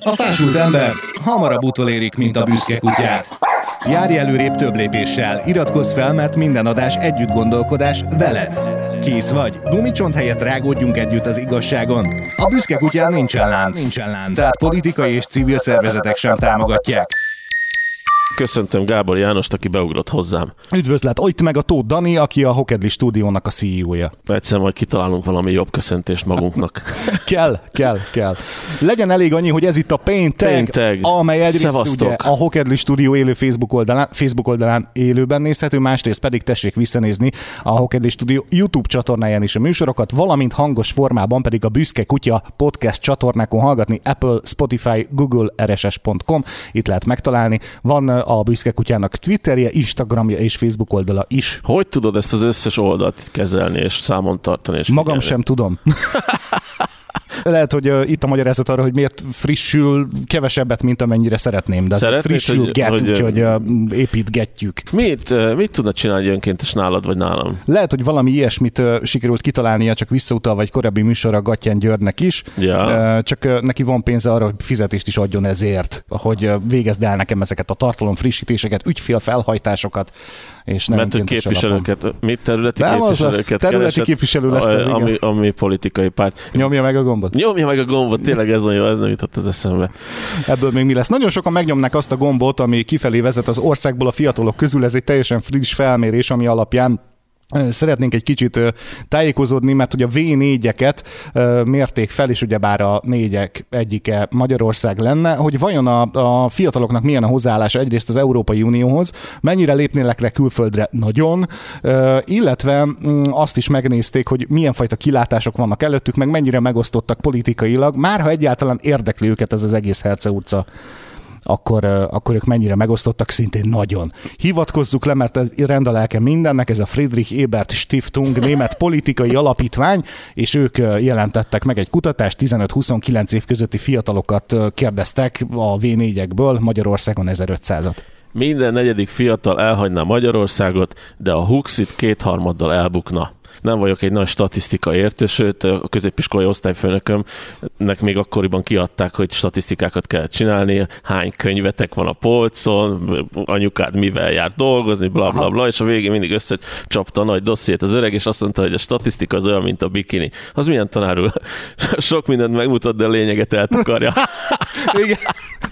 A fásult ember hamarabb utolérik, mint a büszke kutyát. Járj előrébb több lépéssel, iratkozz fel, mert minden adás együtt gondolkodás veled. Kész vagy? Gumicsont helyett rágódjunk együtt az igazságon. A büszke kutyán nincsen lánc, nincsen lánc. Tehát politikai és civil szervezetek sem támogatják. Köszöntöm Gábor Jánost, aki beugrott hozzám. Üdvözlet, itt meg a Tóth Dani, aki a Hokedli stúdiónak a CEO-ja. Egyszer majd kitalálunk valami jobb köszöntést magunknak. kell, kell, kell. Legyen elég annyi, hogy ez itt a Paint Tag, Paint Tag. amely egyrészt Szevasztok. ugye a Hokedli stúdió élő Facebook oldalán, Facebook oldalán élőben nézhető, másrészt pedig tessék visszanézni a Hokedli stúdió YouTube csatornáján is a műsorokat, valamint hangos formában pedig a Büszke Kutya podcast csatornákon hallgatni Apple, Spotify, Google, rss.com, itt lehet megtalálni. Van a Büszke Kutyának Twitterje, Instagramja és Facebook oldala is. Hogy tudod ezt az összes oldalt kezelni és számon tartani? És Magam figyelni? sem tudom. Lehet, hogy uh, itt a magyarázat arra, hogy miért frissül kevesebbet, mint amennyire szeretném, de Szeretnéd, frissül hogy- get, hogy, úgyhogy uh, építgetjük. Mit, mit tudna csinálni önkéntes nálad vagy nálam? Lehet, hogy valami ilyesmit uh, sikerült kitalálnia, csak visszautalva egy korábbi műsorra Gatján Györgynek is. Ja. Uh, csak uh, neki van pénze arra, hogy fizetést is adjon ezért, hogy uh, végezd el nekem ezeket a tartalom frissítéseket, ügyfél felhajtásokat, és nem Mert hogy önkéntes alapon. képviselőket, mit területi Nem, az lesz. képviselőket Területi keresett? képviselő lesz ez, ami, igen. ami politikai párt. Nyomja meg a gombot. Nyomja meg a gombot, tényleg ez nagyon jó, ez nem jutott az eszembe. Ebből még mi lesz? Nagyon sokan megnyomnak azt a gombot, ami kifelé vezet az országból a fiatalok közül. Ez egy teljesen friss felmérés, ami alapján Szeretnénk egy kicsit tájékozódni, mert ugye a V4-eket ö, mérték fel, és ugyebár a négyek egyike Magyarország lenne, hogy vajon a, a fiataloknak milyen a hozzáállása egyrészt az Európai Unióhoz, mennyire lépnének le külföldre nagyon, illetve mm, azt is megnézték, hogy milyen fajta kilátások vannak előttük, meg mennyire megosztottak politikailag, már ha egyáltalán érdekli őket ez az egész Herce utca akkor, akkor ők mennyire megosztottak, szintén nagyon. Hivatkozzuk le, mert ez rend a lelke mindennek, ez a Friedrich Ebert Stiftung, német politikai alapítvány, és ők jelentettek meg egy kutatást, 15-29 év közötti fiatalokat kérdeztek a V4-ekből, Magyarországon 1500-at. Minden negyedik fiatal elhagyná Magyarországot, de a Huxit kétharmaddal elbukna. Nem vagyok egy nagy statisztika értő, sőt a középiskolai osztályfőnökömnek még akkoriban kiadták, hogy statisztikákat kell csinálni, hány könyvetek van a polcon, anyukád mivel jár dolgozni, bla bla bla, és a végén mindig összecsapta a nagy dossziét az öreg, és azt mondta, hogy a statisztika az olyan, mint a bikini. Az milyen tanár úr? Sok mindent megmutat, de a lényeget eltakarja. Igen.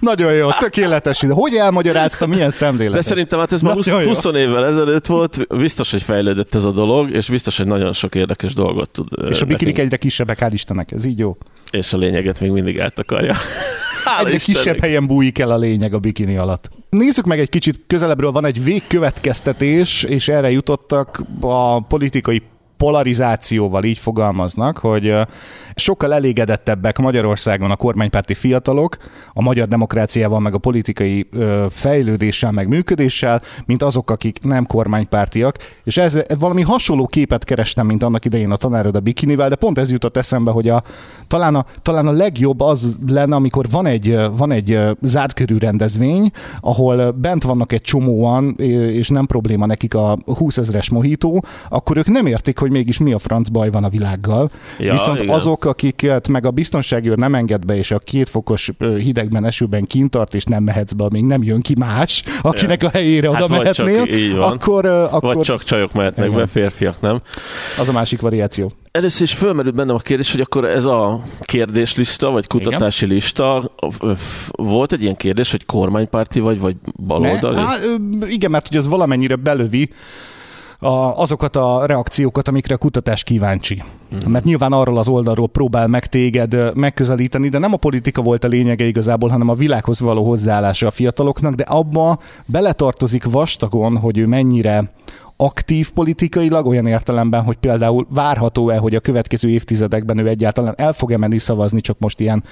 Nagyon jó, tökéletes. ide. Hogy elmagyarázta, milyen De szemléletes? szerintem hát ez már 20, Nagyon jó. 20 évvel ezelőtt volt, biztos, hogy fejlődött ez a dolog, és biztos, hogy nagyon sok érdekes dolgot tud. És a bikinik egyre kisebbek, hál' Istennek, ez így jó. És a lényeget még mindig eltakarja. Hála Egyre Istennek. kisebb helyen bújik el a lényeg a bikini alatt. Nézzük meg egy kicsit közelebbről, van egy végkövetkeztetés, és erre jutottak a politikai polarizációval így fogalmaznak, hogy sokkal elégedettebbek Magyarországon a kormánypárti fiatalok a magyar demokráciával, meg a politikai fejlődéssel, meg működéssel, mint azok, akik nem kormánypártiak. És ez valami hasonló képet kerestem, mint annak idején a tanárod a bikinivel, de pont ez jutott eszembe, hogy a, talán, a, talán a legjobb az lenne, amikor van egy, van egy zárt körű rendezvény, ahol bent vannak egy csomóan, és nem probléma nekik a 20 ezeres mohító, akkor ők nem értik, hogy mégis mi a franc baj van a világgal. Ja, Viszont igen. azok, akiket meg a biztonsági őr nem enged be, és a kétfokos ö, hidegben, esőben kint tart, és nem mehetsz be, amíg nem jön ki más, akinek a helyére Hát oda csak mehetnél, van. akkor, ö, akkor Vagy csak csajok mehetnek Igen. be, férfiak nem. az a másik variáció. Először is fölmerült bennem a kérdés, hogy akkor ez a kérdéslista, vagy kutatási lista, f- volt egy ilyen kérdés, hogy kormánypárti vagy, vagy baloldali? Ne, hát, igen, mert hogy az valamennyire belövi a, azokat a reakciókat, amikre a kutatás kíváncsi. Mm. Mert nyilván arról az oldalról próbál meg téged megközelíteni, de nem a politika volt a lényege igazából, hanem a világhoz való hozzáállása a fiataloknak, de abba beletartozik vastagon, hogy ő mennyire aktív politikailag, olyan értelemben, hogy például várható-e, hogy a következő évtizedekben ő egyáltalán el fog-e menni szavazni, csak most ilyen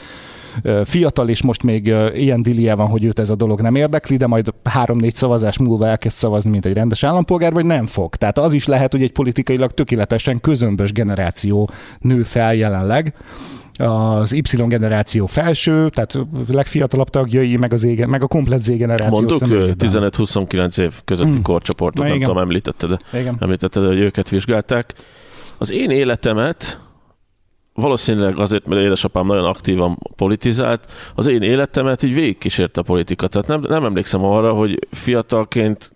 fiatal, és most még ilyen dilie van, hogy őt ez a dolog nem érdekli, de majd három-négy szavazás múlva elkezd szavazni, mint egy rendes állampolgár, vagy nem fog. Tehát az is lehet, hogy egy politikailag tökéletesen közömbös generáció nő fel jelenleg, az Y generáció felső, tehát legfiatalabb tagjai, meg, az ége, meg a komplet Z generáció. Mondtuk, személyében. 15-29 év közötti Mm. korcsoportot, Na, nem igen. tudom, említetted, Igen. említetted, hogy őket vizsgálták. Az én életemet valószínűleg azért, mert édesapám nagyon aktívan politizált, az én életemet így végigkísérte a politika. Tehát nem, nem emlékszem arra, hogy fiatalként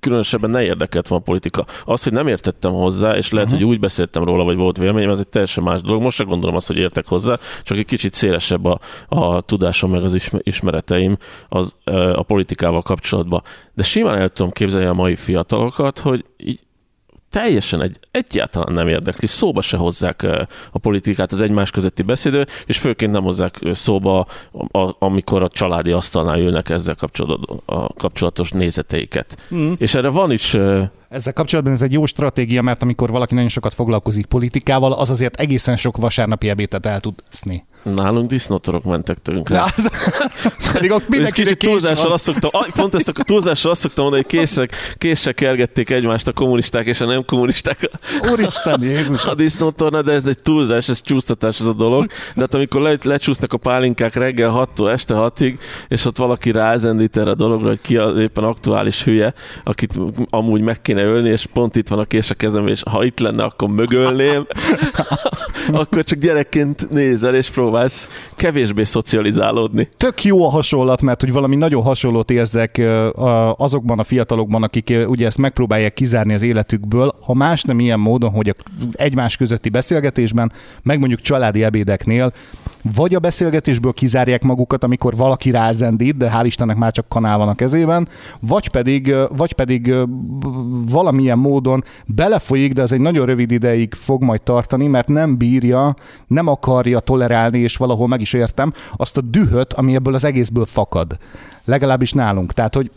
különösebben ne érdekelt van a politika. Az, hogy nem értettem hozzá, és lehet, uh-huh. hogy úgy beszéltem róla, vagy volt véleményem, ez egy teljesen más dolog. Most se gondolom azt, hogy értek hozzá, csak egy kicsit szélesebb a, a tudásom, meg az ismereteim az, a politikával kapcsolatban. De simán el tudom képzelni a mai fiatalokat, hogy így teljesen egy, egyáltalán nem érdekli, szóba se hozzák a politikát, az egymás közötti beszédő, és főként nem hozzák szóba, amikor a családi asztalnál ülnek ezzel kapcsolatos nézeteiket. Mm. És erre van is ezzel kapcsolatban ez egy jó stratégia, mert amikor valaki nagyon sokat foglalkozik politikával, az azért egészen sok vasárnapi ebédet el tud szni. Nálunk disznótorok mentek tönkre. Az, pedig kicsit túlzással azt szoktam, pont ezt a túlzással azt szoktam mondani, hogy készek, készek kergették egymást a kommunisták és a nem kommunisták. Úristen, Jézus. A disznótorna, de ez egy túlzás, ez csúsztatás ez a dolog. De hát amikor le, lecsúsznak a pálinkák reggel 6-tól este 6-ig, és ott valaki rázendít erre a dologra, hogy ki az éppen aktuális hülye, akit amúgy meg kéne ölni, és pont itt van a kés a kezem, és ha itt lenne, akkor mögölném, akkor csak gyerekként nézel, és próbálsz kevésbé szocializálódni. Tök jó a hasonlat, mert hogy valami nagyon hasonlót érzek azokban a fiatalokban, akik ugye ezt megpróbálják kizárni az életükből, ha más nem ilyen módon, hogy a egymás közötti beszélgetésben, meg mondjuk családi ebédeknél, vagy a beszélgetésből kizárják magukat, amikor valaki rázendít, de hál' Istennek már csak kanál van a kezében, vagy pedig, vagy pedig valamilyen módon belefolyik, de ez egy nagyon rövid ideig fog majd tartani, mert nem bírja, nem akarja tolerálni, és valahol meg is értem, azt a dühöt, ami ebből az egészből fakad. Legalábbis nálunk. Tehát, hogy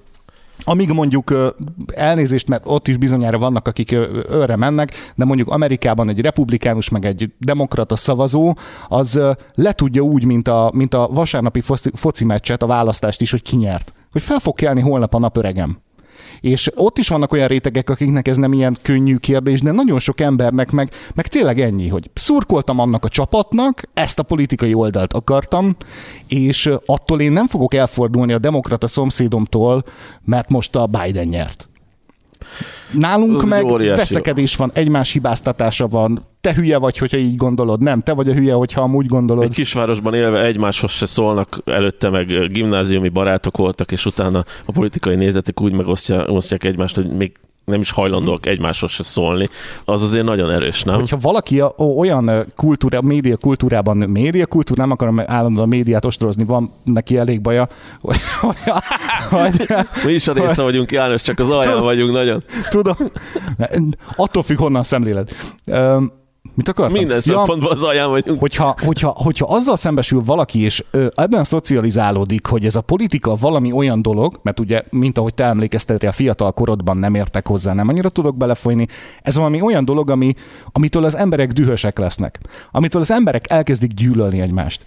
amíg mondjuk elnézést, mert ott is bizonyára vannak, akik őre mennek, de mondjuk Amerikában egy republikánus, meg egy demokrata szavazó, az le tudja úgy, mint a, mint a vasárnapi foci meccset, a választást is, hogy kinyert. Hogy fel fog kelni holnap a nap öregem. És ott is vannak olyan rétegek, akiknek ez nem ilyen könnyű kérdés, de nagyon sok embernek meg, meg tényleg ennyi, hogy szurkoltam annak a csapatnak, ezt a politikai oldalt akartam, és attól én nem fogok elfordulni a demokrata szomszédomtól, mert most a Biden nyert. Nálunk meg óriási. veszekedés van, egymás hibáztatása van, te hülye vagy, hogyha így gondolod, nem, te vagy a hülye, hogyha amúgy gondolod. Egy kisvárosban élve egymáshoz se szólnak, előtte meg gimnáziumi barátok voltak, és utána a politikai nézetek úgy megosztják egymást, hogy még nem is hajlandóak egymáshoz se szólni, az azért nagyon erős, nem? Hogyha valaki olyan kultúra, média kultúrában, média kultúra, nem akarom állandóan a médiát ostorozni, van neki elég baja, hogy, hogy, Mi is a része hogy, vagyunk, János, csak az alján vagyunk nagyon. Tudom. Attól függ, honnan szemléled. Mit akartam? Minden szempontból az alján vagyunk. Hogyha, hogyha, hogyha azzal szembesül valaki, és ö, ebben szocializálódik, hogy ez a politika valami olyan dolog, mert ugye, mint ahogy te emlékeztetél, a fiatal korodban nem értek hozzá, nem annyira tudok belefolyni, ez valami olyan dolog, ami, amitől az emberek dühösek lesznek, amitől az emberek elkezdik gyűlölni egymást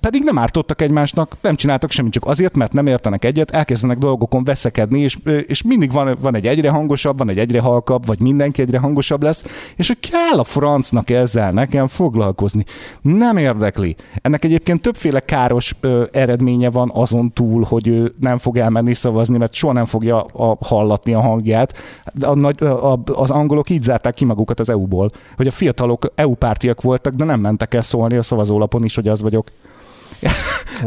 pedig nem ártottak egymásnak, nem csináltak semmit, csak azért, mert nem értenek egyet, elkezdenek dolgokon veszekedni, és, és mindig van, van egy egyre hangosabb, van egy egyre halkabb, vagy mindenki egyre hangosabb lesz, és hogy kell a francnak ezzel nekem foglalkozni. Nem érdekli. Ennek egyébként többféle káros ö, eredménye van azon túl, hogy ő nem fog elmenni szavazni, mert soha nem fogja a, hallatni a hangját. A, a, a, az angolok így zárták ki magukat az EU-ból, hogy a fiatalok EU pártiak voltak, de nem mentek el szólni a szavazólapon is, hogy az vagyok.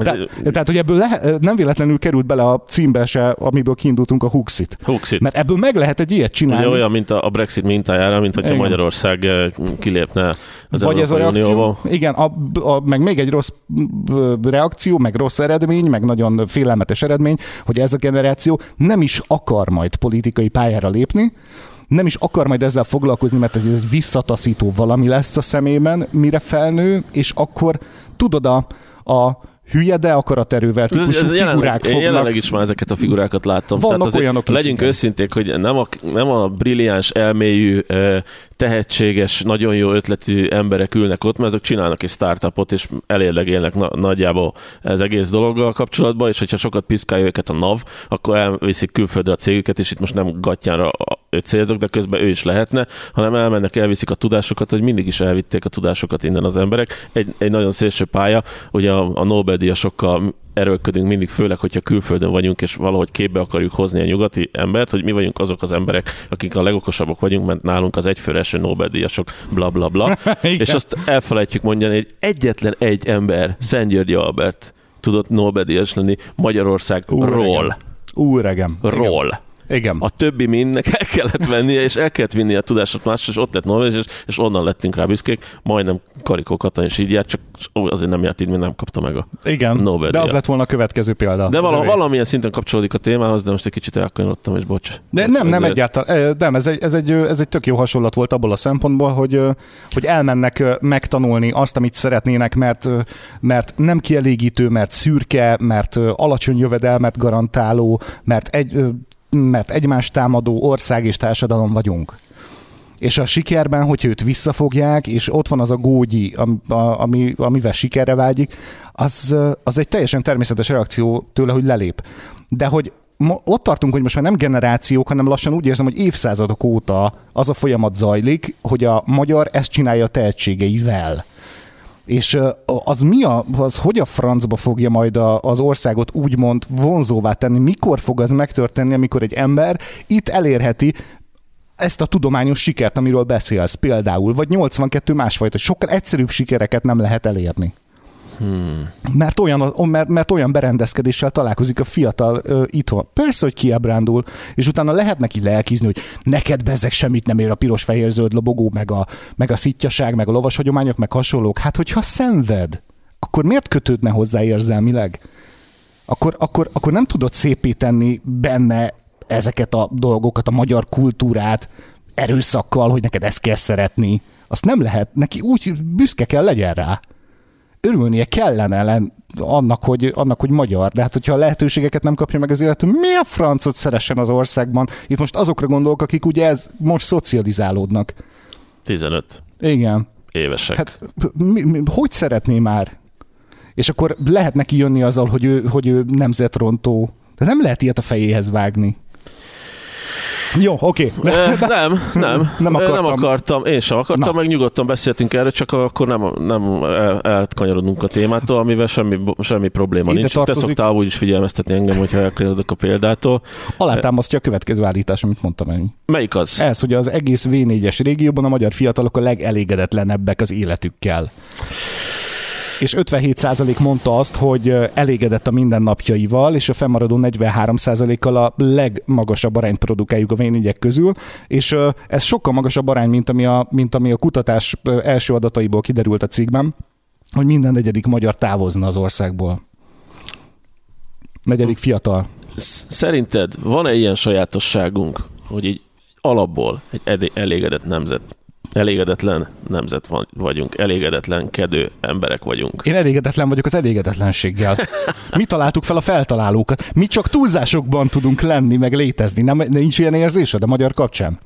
Te, tehát, hogy ebből le, nem véletlenül került bele a címbe se, amiből kiindultunk a Huxit. Huxit. Mert ebből meg lehet egy ilyet csinálni. Ugye olyan, mint a Brexit mintájára, mint hogyha Igen. Magyarország eh, kilépne az Vagy ez a reakció, Unióval. Igen, a, a, meg még egy rossz reakció, meg rossz eredmény, meg nagyon félelmetes eredmény, hogy ez a generáció nem is akar majd politikai pályára lépni, nem is akar majd ezzel foglalkozni, mert ez egy visszataszító valami lesz a szemében, mire felnő, és akkor tudod, a, a hülye, de akaraterővel típusú ez, ez figurák jelenleg, fognak. Én jelenleg is már ezeket a figurákat láttam. Vannak Tehát olyanok legyünk is, őszinték, hogy nem a, nem a brilliáns, elmélyű, tehetséges, nagyon jó ötletű emberek ülnek ott, mert azok csinálnak egy startupot, és elérleg élnek na- nagyjából ez egész dologgal kapcsolatban, és hogyha sokat piszkálja őket a NAV, akkor elviszik külföldre a cégüket, és itt most nem gatyára célzok, de közben ő is lehetne, hanem elmennek, elviszik a tudásokat, hogy mindig is elvitték a tudásokat innen az emberek. Egy, egy nagyon szélső pálya, ugye a, a Nobel-díjasokkal erőlködünk mindig, főleg, hogyha külföldön vagyunk, és valahogy képbe akarjuk hozni a nyugati embert, hogy mi vagyunk azok az emberek, akik a legokosabbak vagyunk, mert nálunk az egyfőre eső Nobel-díjasok, bla bla bla. és azt elfelejtjük mondani, hogy egyetlen egy ember, Szent György Albert tudott Nobel-díjas lenni Magyarországról. Úregem. Ról. Igen. A többi mindnek el kellett vennie, és el kellett vinni a tudásot más, és ott lett Norvég, és, és onnan lettünk rá büszkék. Majdnem Karikó Katalin is így járt, csak ó, azért nem járt így, mert nem kapta meg a Igen, Nobel de az lett volna a következő példa. De vala, valamilyen szinten kapcsolódik a témához, de most egy kicsit elkanyarodtam, és bocs. De nem, nem egyáltalán, nem, ez egy, ez, egy, ez egy tök jó hasonlat volt abból a szempontból, hogy, hogy elmennek megtanulni azt, amit szeretnének, mert, mert nem kielégítő, mert szürke, mert alacsony jövedelmet garantáló, mert, egy, mert egymást támadó ország és társadalom vagyunk. És a sikerben, hogyha őt visszafogják, és ott van az a gógyi, ami, amivel sikerre vágyik, az, az egy teljesen természetes reakció tőle, hogy lelép. De hogy ott tartunk, hogy most már nem generációk, hanem lassan úgy érzem, hogy évszázadok óta az a folyamat zajlik, hogy a magyar ezt csinálja a tehetségeivel. És az mi a, az hogy a francba fogja majd a, az országot úgymond vonzóvá tenni? Mikor fog az megtörténni, amikor egy ember itt elérheti ezt a tudományos sikert, amiről beszélsz például, vagy 82 másfajta, sokkal egyszerűbb sikereket nem lehet elérni. Hmm. Mert olyan, mert, mert olyan berendezkedéssel találkozik a fiatal ö, itthon. Persze, hogy kiábrándul, és utána lehet neki lelkizni, hogy neked bezzeg semmit nem ér a piros, fehér, zöld lobogó, meg a, meg a szitjaság, meg a lovas hagyományok, meg hasonlók. Hát, hogyha szenved, akkor miért kötődne hozzá érzelmileg? Akkor, akkor, akkor nem tudod szépé tenni benne ezeket a dolgokat, a magyar kultúrát erőszakkal, hogy neked ezt kell szeretni. Azt nem lehet, neki úgy büszke kell legyen rá örülnie kellene len, annak, hogy, annak, hogy magyar. De hát, hogyha a lehetőségeket nem kapja meg az élető, mi a francot szeressen az országban? Itt most azokra gondolok, akik ugye ez most szocializálódnak. 15 Igen. évesek. Hát mi, mi, hogy szeretné már? És akkor lehet neki jönni azzal, hogy ő, hogy ő nemzetrontó. De nem lehet ilyet a fejéhez vágni. Jó, oké. Okay. Eh, nem, nem, Nem nem akartam. nem akartam, én sem akartam, Na. meg nyugodtan beszéltünk erről, csak akkor nem, nem el, elkanyarodunk a témától, amivel semmi, semmi probléma Ide nincs. Te tartozik- szoktál úgy is figyelmeztetni engem, hogyha elkanyarodok a példától. Alátámasztja a következő állítás, amit mondtam ennyi. Melyik az? Ez, hogy az egész V4-es régióban a magyar fiatalok a legelégedetlenebbek az életükkel. És 57% mondta azt, hogy elégedett a mindennapjaival, és a fennmaradó 43%-kal a legmagasabb arányt produkáljuk a v közül, és ez sokkal magasabb arány, mint ami a, mint ami a kutatás első adataiból kiderült a cikkben, hogy minden negyedik magyar távozna az országból. Negyedik fiatal. Sz- Szerinted van-e ilyen sajátosságunk, hogy így alapból egy elégedett nemzet, elégedetlen nemzet vagyunk, elégedetlen kedő emberek vagyunk? Én elégedetlen vagyok az elégedetlenséggel. Mi találtuk fel a feltalálókat. Mi csak túlzásokban tudunk lenni, meg létezni. Nem, nincs ilyen érzésed a magyar kapcsán?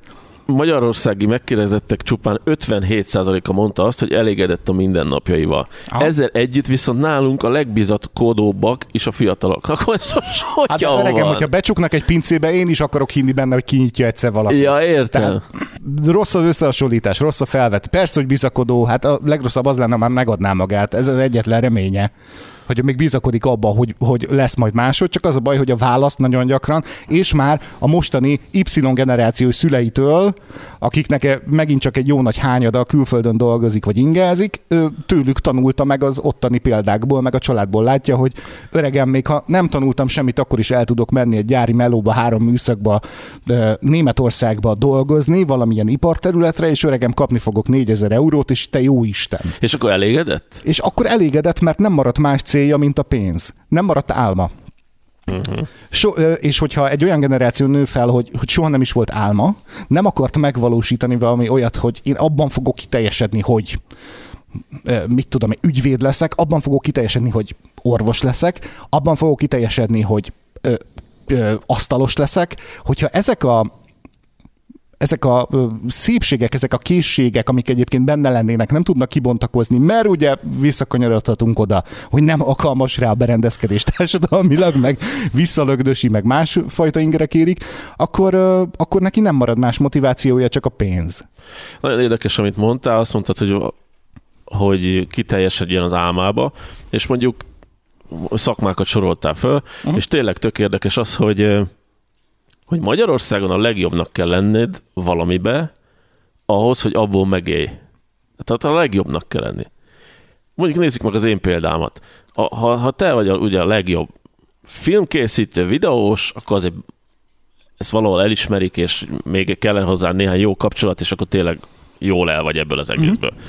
Magyarországi megkérdezettek csupán 57%-a mondta azt, hogy elégedett a mindennapjaival. Aha. Ezzel együtt viszont nálunk a legbizatkodóbbak is a fiatalok. Akkor ez most Hát hogyan öregem, van? hogyha becsuknak egy pincébe, én is akarok hinni benne, hogy kinyitja egyszer valaki. Ja, értem. Tehát- Rossz az összehasonlítás, rossz a felvet. Persze, hogy bizakodó, hát a legrosszabb az lenne, már megadná magát. Ez az egyetlen reménye hogy még bizakodik abba, hogy, hogy lesz majd máshogy, csak az a baj, hogy a választ nagyon gyakran, és már a mostani Y generáció szüleitől, akiknek megint csak egy jó nagy hányada külföldön dolgozik vagy ingázik, tőlük tanulta meg az ottani példákból, meg a családból látja, hogy öregem, még ha nem tanultam semmit, akkor is el tudok menni egy gyári melóba, három műszakba, Németországba dolgozni, valamilyen iparterületre, és öregem kapni fogok 4000 eurót, és te jó Isten. És akkor elégedett? És akkor elégedett, mert nem maradt más célja, mint a pénz. Nem maradt álma. Uh-huh. So, és hogyha egy olyan generáció nő fel, hogy, hogy soha nem is volt álma, nem akart megvalósítani valami olyat, hogy én abban fogok kiteljesedni, hogy mit tudom, én, ügyvéd leszek, abban fogok kiteljesedni, hogy orvos leszek, abban fogok kiteljesedni, hogy ö, ö, asztalos leszek, hogyha ezek a ezek a szépségek, ezek a készségek, amik egyébként benne lennének, nem tudnak kibontakozni, mert ugye visszakanyarodhatunk oda, hogy nem alkalmas rá a berendezkedés társadalmilag, meg visszalögdösi, meg másfajta ingerek érik, akkor, akkor neki nem marad más motivációja, csak a pénz. Nagyon érdekes, amit mondtál, azt mondtad, hogy, hogy kiteljesedjen az álmába, és mondjuk szakmákat soroltál föl, uh-huh. és tényleg tök érdekes az, hogy, hogy Magyarországon a legjobbnak kell lenned valamibe, ahhoz, hogy abból megélj. Tehát a legjobbnak kell lenni. Mondjuk nézzük meg az én példámat. A, ha, ha te vagy a, ugye a legjobb filmkészítő, videós, akkor azért ezt valahol elismerik, és még kell hozzá néhány jó kapcsolat, és akkor tényleg jól el vagy ebből az egészből. Mm-hmm.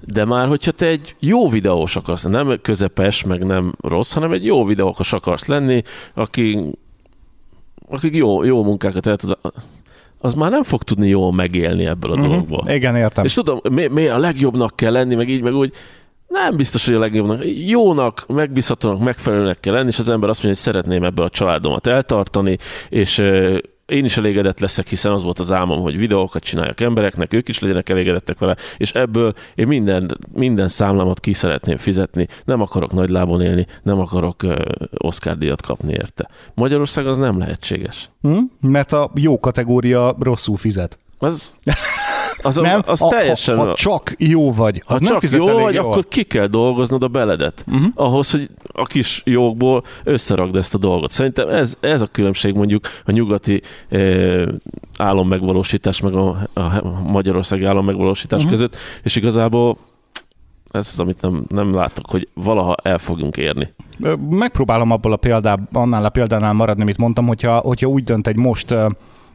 De már, hogyha te egy jó videós akarsz, nem közepes, meg nem rossz, hanem egy jó videós akarsz lenni, aki, akik jó, jó munkákat el tud, az már nem fog tudni jól megélni ebből a uh-huh. dologból. Igen, értem. És tudom, mi, mi a legjobbnak kell lenni, meg így, meg úgy, nem biztos, hogy a legjobbnak. Jónak, megbízhatónak, megfelelőnek kell lenni, és az ember azt mondja, hogy szeretném ebből a családomat eltartani, és én is elégedett leszek, hiszen az volt az álmom, hogy videókat csináljak embereknek, ők is legyenek elégedettek vele, és ebből én minden, minden számlámat ki szeretném fizetni, nem akarok nagy lábon élni, nem akarok uh, Oscar díjat kapni érte. Magyarország az nem lehetséges. Hmm? Mert a jó kategória rosszul fizet. Az, az, nem, az a, teljesen... Ha, ha csak jó vagy, az ha nem csak jó vagy, jól. akkor ki kell dolgoznod a beledet. Uh-huh. Ahhoz, hogy a kis jókból összeragd ezt a dolgot. Szerintem ez, ez a különbség mondjuk a nyugati eh, állammegvalósítás meg a, a magyarországi állammegvalósítás uh-huh. között, és igazából ez az, amit nem, nem látok, hogy valaha el fogunk érni. Megpróbálom abból a példában, annál a példánál maradni, amit mondtam, hogyha, hogyha úgy dönt egy most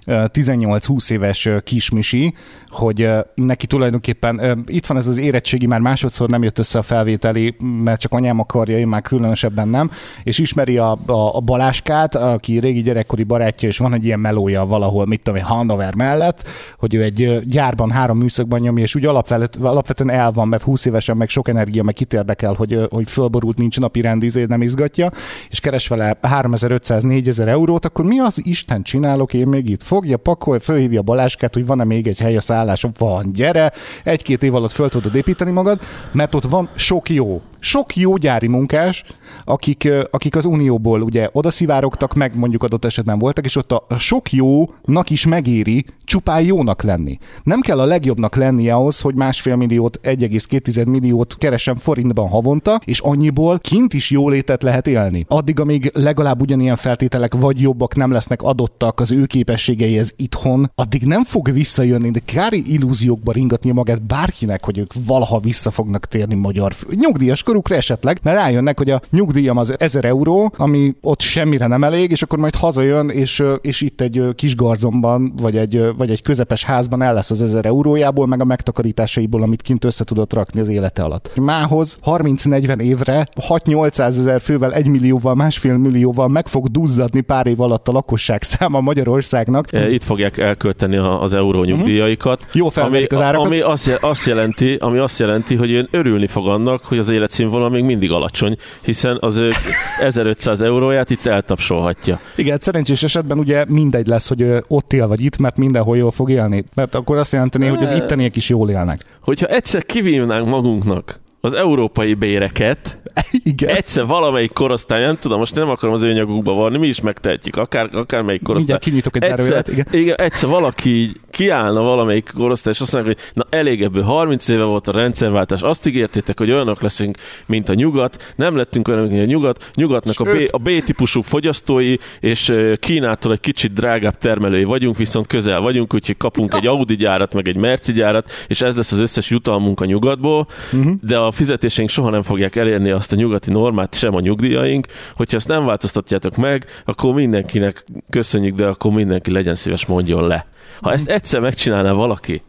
18-20 éves kismisi, hogy neki tulajdonképpen itt van ez az érettségi, már másodszor nem jött össze a felvételi, mert csak anyám akarja, én már különösebben nem, és ismeri a, a, a Baláskát, aki régi gyerekkori barátja, és van egy ilyen melója valahol, mit tudom, Hannover mellett, hogy ő egy gyárban három műszakban nyomja, és úgy alapvetően, el van, mert 20 évesen meg sok energia, meg kit érdekel, hogy, hogy fölborult, nincs napi rendizé, nem izgatja, és keres vele 3500-4000 eurót, akkor mi az Isten csinálok én még itt? Fogja, pakol, fölhívja Baláskát, hogy van-e még egy hely a szálláson, van, gyere, egy-két év alatt föl tudod építeni magad, mert ott van sok jó sok jó gyári munkás, akik, akik az Unióból ugye odaszivárogtak, meg mondjuk adott esetben voltak, és ott a sok jónak is megéri csupán jónak lenni. Nem kell a legjobbnak lenni ahhoz, hogy másfél milliót, 1,2 milliót keresem forintban havonta, és annyiból kint is jólétet lehet élni. Addig, amíg legalább ugyanilyen feltételek vagy jobbak nem lesznek adottak az ő képességeihez itthon, addig nem fog visszajönni, de kári illúziókba ringatni magát bárkinek, hogy ők valaha vissza fognak térni magyar nyugdíjas korukra esetleg, mert rájönnek, hogy a nyugdíjam az 1000 euró, ami ott semmire nem elég, és akkor majd hazajön, és, és itt egy kis garzomban, vagy egy, vagy egy közepes házban el lesz az 1000 eurójából, meg a megtakarításaiból, amit kint össze tudott rakni az élete alatt. Mához 30-40 évre 6-800 ezer fővel, 1 millióval, másfél millióval meg fog duzzadni pár év alatt a lakosság száma Magyarországnak. E, itt fogják elkölteni az euró nyugdíjaikat. Mm-hmm. Jó ami, az árakat. Ami azt, azt, jelenti, ami azt jelenti, hogy ön örülni fog annak, hogy az élet színvonal még mindig alacsony, hiszen az ő 1500 euróját itt eltapsolhatja. Igen, szerencsés esetben ugye mindegy lesz, hogy ott él vagy itt, mert mindenhol jól fog élni. Mert akkor azt jelenteni, hogy az itteniek is jól élnek. Hogyha egyszer kivívnánk magunknak az európai béreket, Igen. egyszer valamelyik korosztály, nem tudom, most nem akarom az ő nyagukba varni, mi is megtehetjük, akár, akár melyik korosztály. kinyitok egy egyszer, igen. igen. egyszer valaki kiállna valamelyik korosztály, és azt mondja, hogy na elég ebből 30 éve volt a rendszerváltás, azt ígértétek, hogy olyanok leszünk, mint a nyugat, nem lettünk olyanok, mint a nyugat, nyugatnak a B, a B-típusú fogyasztói, és Kínától egy kicsit drágább termelői vagyunk, viszont közel vagyunk, úgyhogy kapunk egy Audi gyárat, meg egy Merci gyárat, és ez lesz az összes jutalmunk a nyugatból, uh-huh. de a fizetéseink soha nem fogják elérni azt a nyugati normát, sem a nyugdíjaink. Hogyha ezt nem változtatjátok meg, akkor mindenkinek köszönjük, de akkor mindenki legyen szíves mondjon le. Ha ezt egyszer megcsinálná valaki,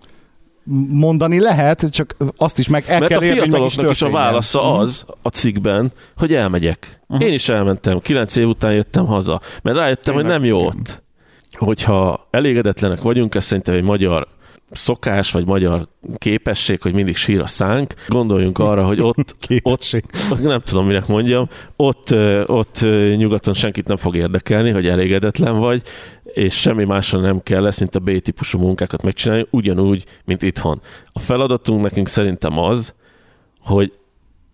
mondani lehet, csak azt is meg el Mert kell a fiataloknak is, is a válasza uh-huh. az a cikkben, hogy elmegyek. Uh-huh. Én is elmentem, kilenc év után jöttem haza, mert rájöttem, Én hogy nem jó ott. Hogyha elégedetlenek vagyunk, ez szerintem egy magyar szokás, vagy magyar képesség, hogy mindig sír a szánk. Gondoljunk arra, hogy ott, ott nem tudom, minek mondjam, ott, ott nyugaton senkit nem fog érdekelni, hogy elégedetlen vagy, és semmi másra nem kell lesz, mint a B-típusú munkákat megcsinálni, ugyanúgy, mint itthon. A feladatunk nekünk szerintem az, hogy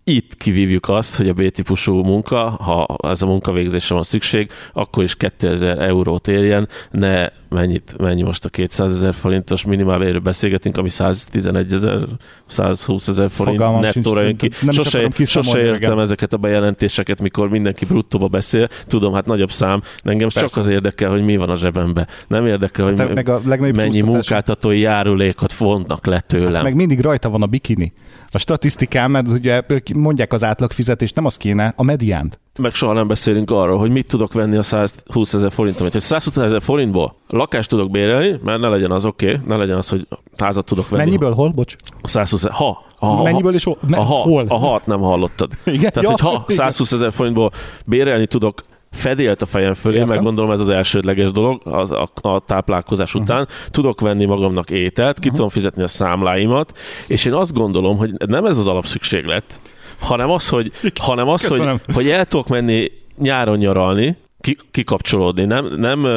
itt kivívjuk azt, hogy a B-típusú munka, ha ez a munkavégzésre van szükség, akkor is 2000 eurót érjen, ne mennyit, mennyi most a 200 ezer forintos minimálbérről beszélgetünk, ami 111 ezer, 120 ezer forint nettóra jön ki. nem Sose, sose értem reggel. ezeket a bejelentéseket, mikor mindenki bruttóba beszél. Tudom, hát nagyobb szám, engem Persze. csak az érdekel, hogy mi van a zsebembe. Nem érdekel, hogy Hát meg a mennyi munkáltatói járulékot vonnak le tőlem. Hát meg mindig rajta van a bikini. A statisztikán, mert ugye mondják az átlagfizetést, nem az kéne, a mediánt. meg soha nem beszélünk arról, hogy mit tudok venni a 120 ezer forintomért. Hogy 120 ezer forintból lakást tudok bérelni, mert ne legyen az oké, okay, ne legyen az, hogy házat tudok venni. Mennyiből, hol? Bocs. 120 ezer, ha, ha, Mennyiből és hol? Me- a hat, hol? A hat nem hallottad. Igen? Tehát, Ja, hogy ha igen. 120 ezer forintból bérelni tudok fedélt a fejem fölé, Értem. meg gondolom ez az elsődleges dolog az, a, a táplálkozás Mhm. után. Tudok venni magamnak ételt, ki tudom fizetni a számláimat, és én azt gondolom, hogy nem ez az alapszükséglet, hanem az, hogy, hanem az, hogy, hogy el tudok menni nyáron nyaralni, ki, kikapcsolódni. Nem, nem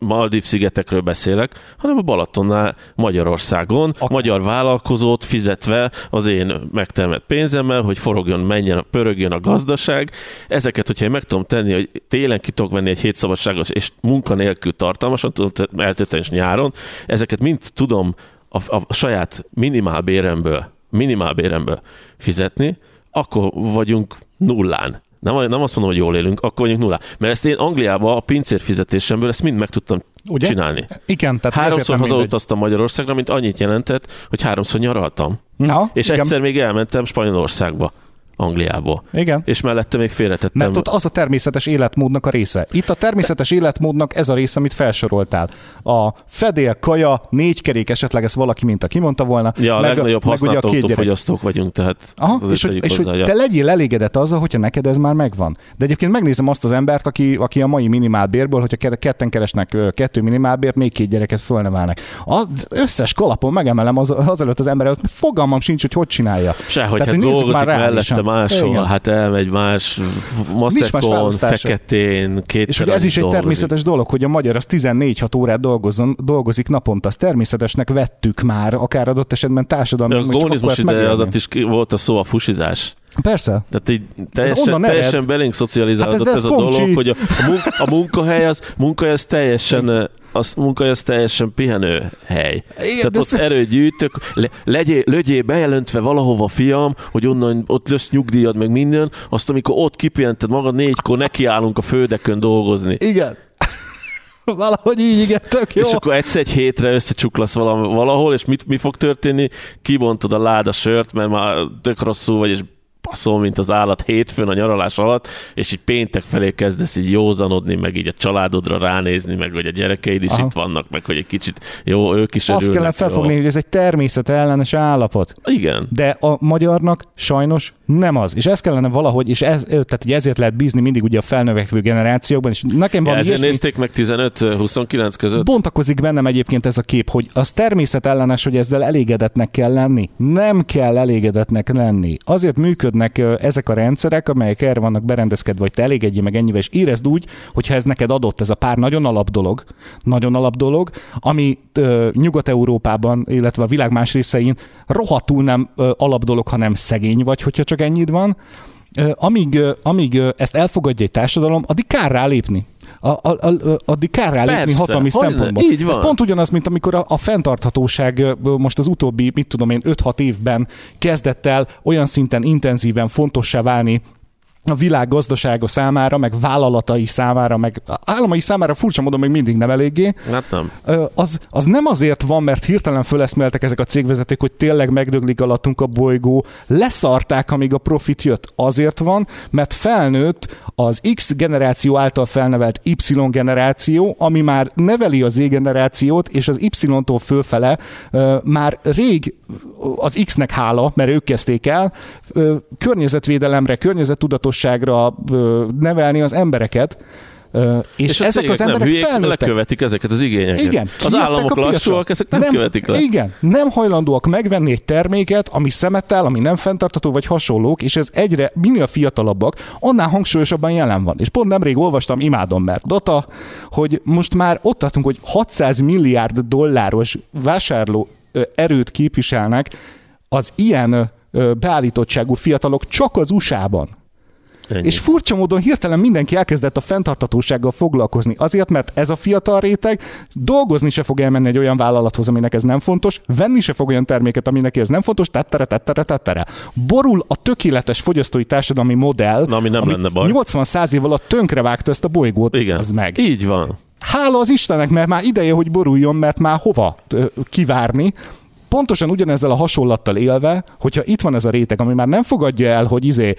ö, Maldív szigetekről beszélek, hanem a Balatonnál Magyarországon, Akár. magyar vállalkozót fizetve az én megtermett pénzemmel, hogy forogjon, menjen, pörögjön a gazdaság. Ezeket, hogyha én meg tudom tenni, hogy télen ki tudok venni egy hétszabadságos és munkanélkül tartalmasan tudom te- eltölteni nyáron, ezeket mind tudom a, a saját minimálbéremből, minimálbéremből fizetni, akkor vagyunk nullán. Nem, nem azt mondom, hogy jól élünk, akkor vagyunk nullán. Mert ezt én Angliában a pincér fizetésemből ezt mind meg tudtam Ugye? csinálni. Igen, tehát Háromszor hazautaztam Magyarországra, mint annyit jelentett, hogy háromszor nyaraltam. Na, És igen. egyszer még elmentem Spanyolországba, Angliából. Igen. És mellette még félretettem. Mert ott az a természetes életmódnak a része. Itt a természetes életmódnak ez a része, amit felsoroltál. A fedél, kaja, négy kerék, esetleg ezt valaki mint a kimondta volna. Ja, a meg legnagyobb használt autófogyasztók vagyunk, tehát Aha, azért és, hogy, és hogy hozzá, ja. te legyél elégedett azzal, hogyha neked ez már megvan. De egyébként megnézem azt az embert, aki, aki a mai minimálbérből, hogyha ke- ketten keresnek kettő minimálbért, még két gyereket fölnevelnek. Az összes kalapon megemelem az, azelőtt az ember előtt, fogalmam sincs, hogy hogy csinálja. Sehogy, Tehát, hát hogy dolgozik már mellette reálisan. Máshol, Igen. hát elmegy más más maszekon, választása. feketén, kétszer És ugye ez is egy dolgozik. természetes dolog, hogy a magyar az 14-6 órát dolgozzon, dolgozik naponta. Azt természetesnek vettük már, akár adott esetben társadalmi. A kommunizmus ideje alatt is volt a szó a fusizás. Persze. Tehát így teljesen, teljesen belénk szocializálódott Hát ez- ez, ez a dolog, hogy a, a, mun- a munkahely az, munkahely az teljesen az munkahely az teljesen pihenő hely. Tehát de ott ez- erőt gyűjtök, le, legyél, legyél bejelentve valahova, fiam, hogy onnan ott lesz nyugdíjad, meg minden, azt amikor ott kipihented magad, négykor nekiállunk a földekön dolgozni. Igen. Valahogy így, igen, tök jó. És akkor egyszer egy hétre összecsuklasz valahol, és mit, mi fog történni? Kibontod a láda sört, mert már tök rosszul vagy, és baszol, mint az állat hétfőn a nyaralás alatt, és így péntek felé kezdesz így józanodni, meg így a családodra ránézni, meg hogy a gyerekeid is Aha. itt vannak, meg hogy egy kicsit jó, ők is Azt örülnek. kellene felfogni, jó. hogy ez egy természetellenes állapot. Igen. De a magyarnak sajnos nem az. És ez kellene valahogy, és ez, tehát hogy ezért lehet bízni mindig ugye a felnövekvő generációkban, és nekem Ja, van ezért ilyesmi, nézték meg 15-29 között? bontakozik bennem egyébként ez a kép, hogy az természetellenes, hogy ezzel elégedetnek kell lenni. Nem kell elégedetnek lenni. Azért működnek ezek a rendszerek, amelyek erre vannak berendezkedve, hogy te elégedjél meg ennyivel, és érezd úgy, hogyha ez neked adott, ez a pár nagyon alap dolog, nagyon alap dolog, ami ö, Nyugat-Európában, illetve a világ más részein rohadtul nem ö, alap dolog, hanem szegény vagy, hogyha csak ennyit van, amíg, amíg ezt elfogadja egy társadalom, addig kár rálépni. A, a, a, addig kár rálépni hatalmi hogyne, szempontból. így van. Ez pont ugyanaz, mint amikor a, a fenntarthatóság most az utóbbi, mit tudom én, 5-6 évben kezdett el olyan szinten intenzíven fontossá válni a világ gazdasága számára, meg vállalatai számára, meg államai számára furcsa módon még mindig nem eléggé, Hát nem. Az, az nem azért van, mert hirtelen föleszmeltek ezek a cégvezetők, hogy tényleg megdöglik alattunk a bolygó, leszarták, amíg a profit jött. Azért van, mert felnőtt az X generáció által felnevelt Y generáció, ami már neveli az Z generációt, és az Y-tól fölfele már rég az X-nek hála, mert ők kezdték el, környezetvédelemre, környezettudatosságra ö, nevelni az embereket, és, És, ezek az emberek nem hülyék, felnőttek. lekövetik ezeket az igényeket. Igen. Az államok lassúak, ezek nem, követik le. Igen, nem hajlandóak megvenni egy terméket, ami szemetel, ami nem fenntartató, vagy hasonlók, és ez egyre, minél fiatalabbak, annál hangsúlyosabban jelen van. És pont nemrég olvastam, imádom, mert data, hogy most már ott tartunk, hogy 600 milliárd dolláros vásárló erőt képviselnek az ilyen beállítottságú fiatalok csak az USA-ban. Ennyi. És furcsa módon hirtelen mindenki elkezdett a fenntartatósággal foglalkozni. Azért, mert ez a fiatal réteg dolgozni se fog elmenni egy olyan vállalathoz, aminek ez nem fontos, venni se fog olyan terméket, aminek ez nem fontos, tettere, tettere, tettere. Borul a tökéletes fogyasztói társadalmi modell, Na, ami nem lenne baj. 80-100 év alatt tönkrevágta ezt a bolygót, Igen. az meg. Így van. Hála az Istennek, mert már ideje, hogy boruljon, mert már hova kivárni. Pontosan ugyanezzel a hasonlattal élve, hogyha itt van ez a réteg, ami már nem fogadja el, hogy izé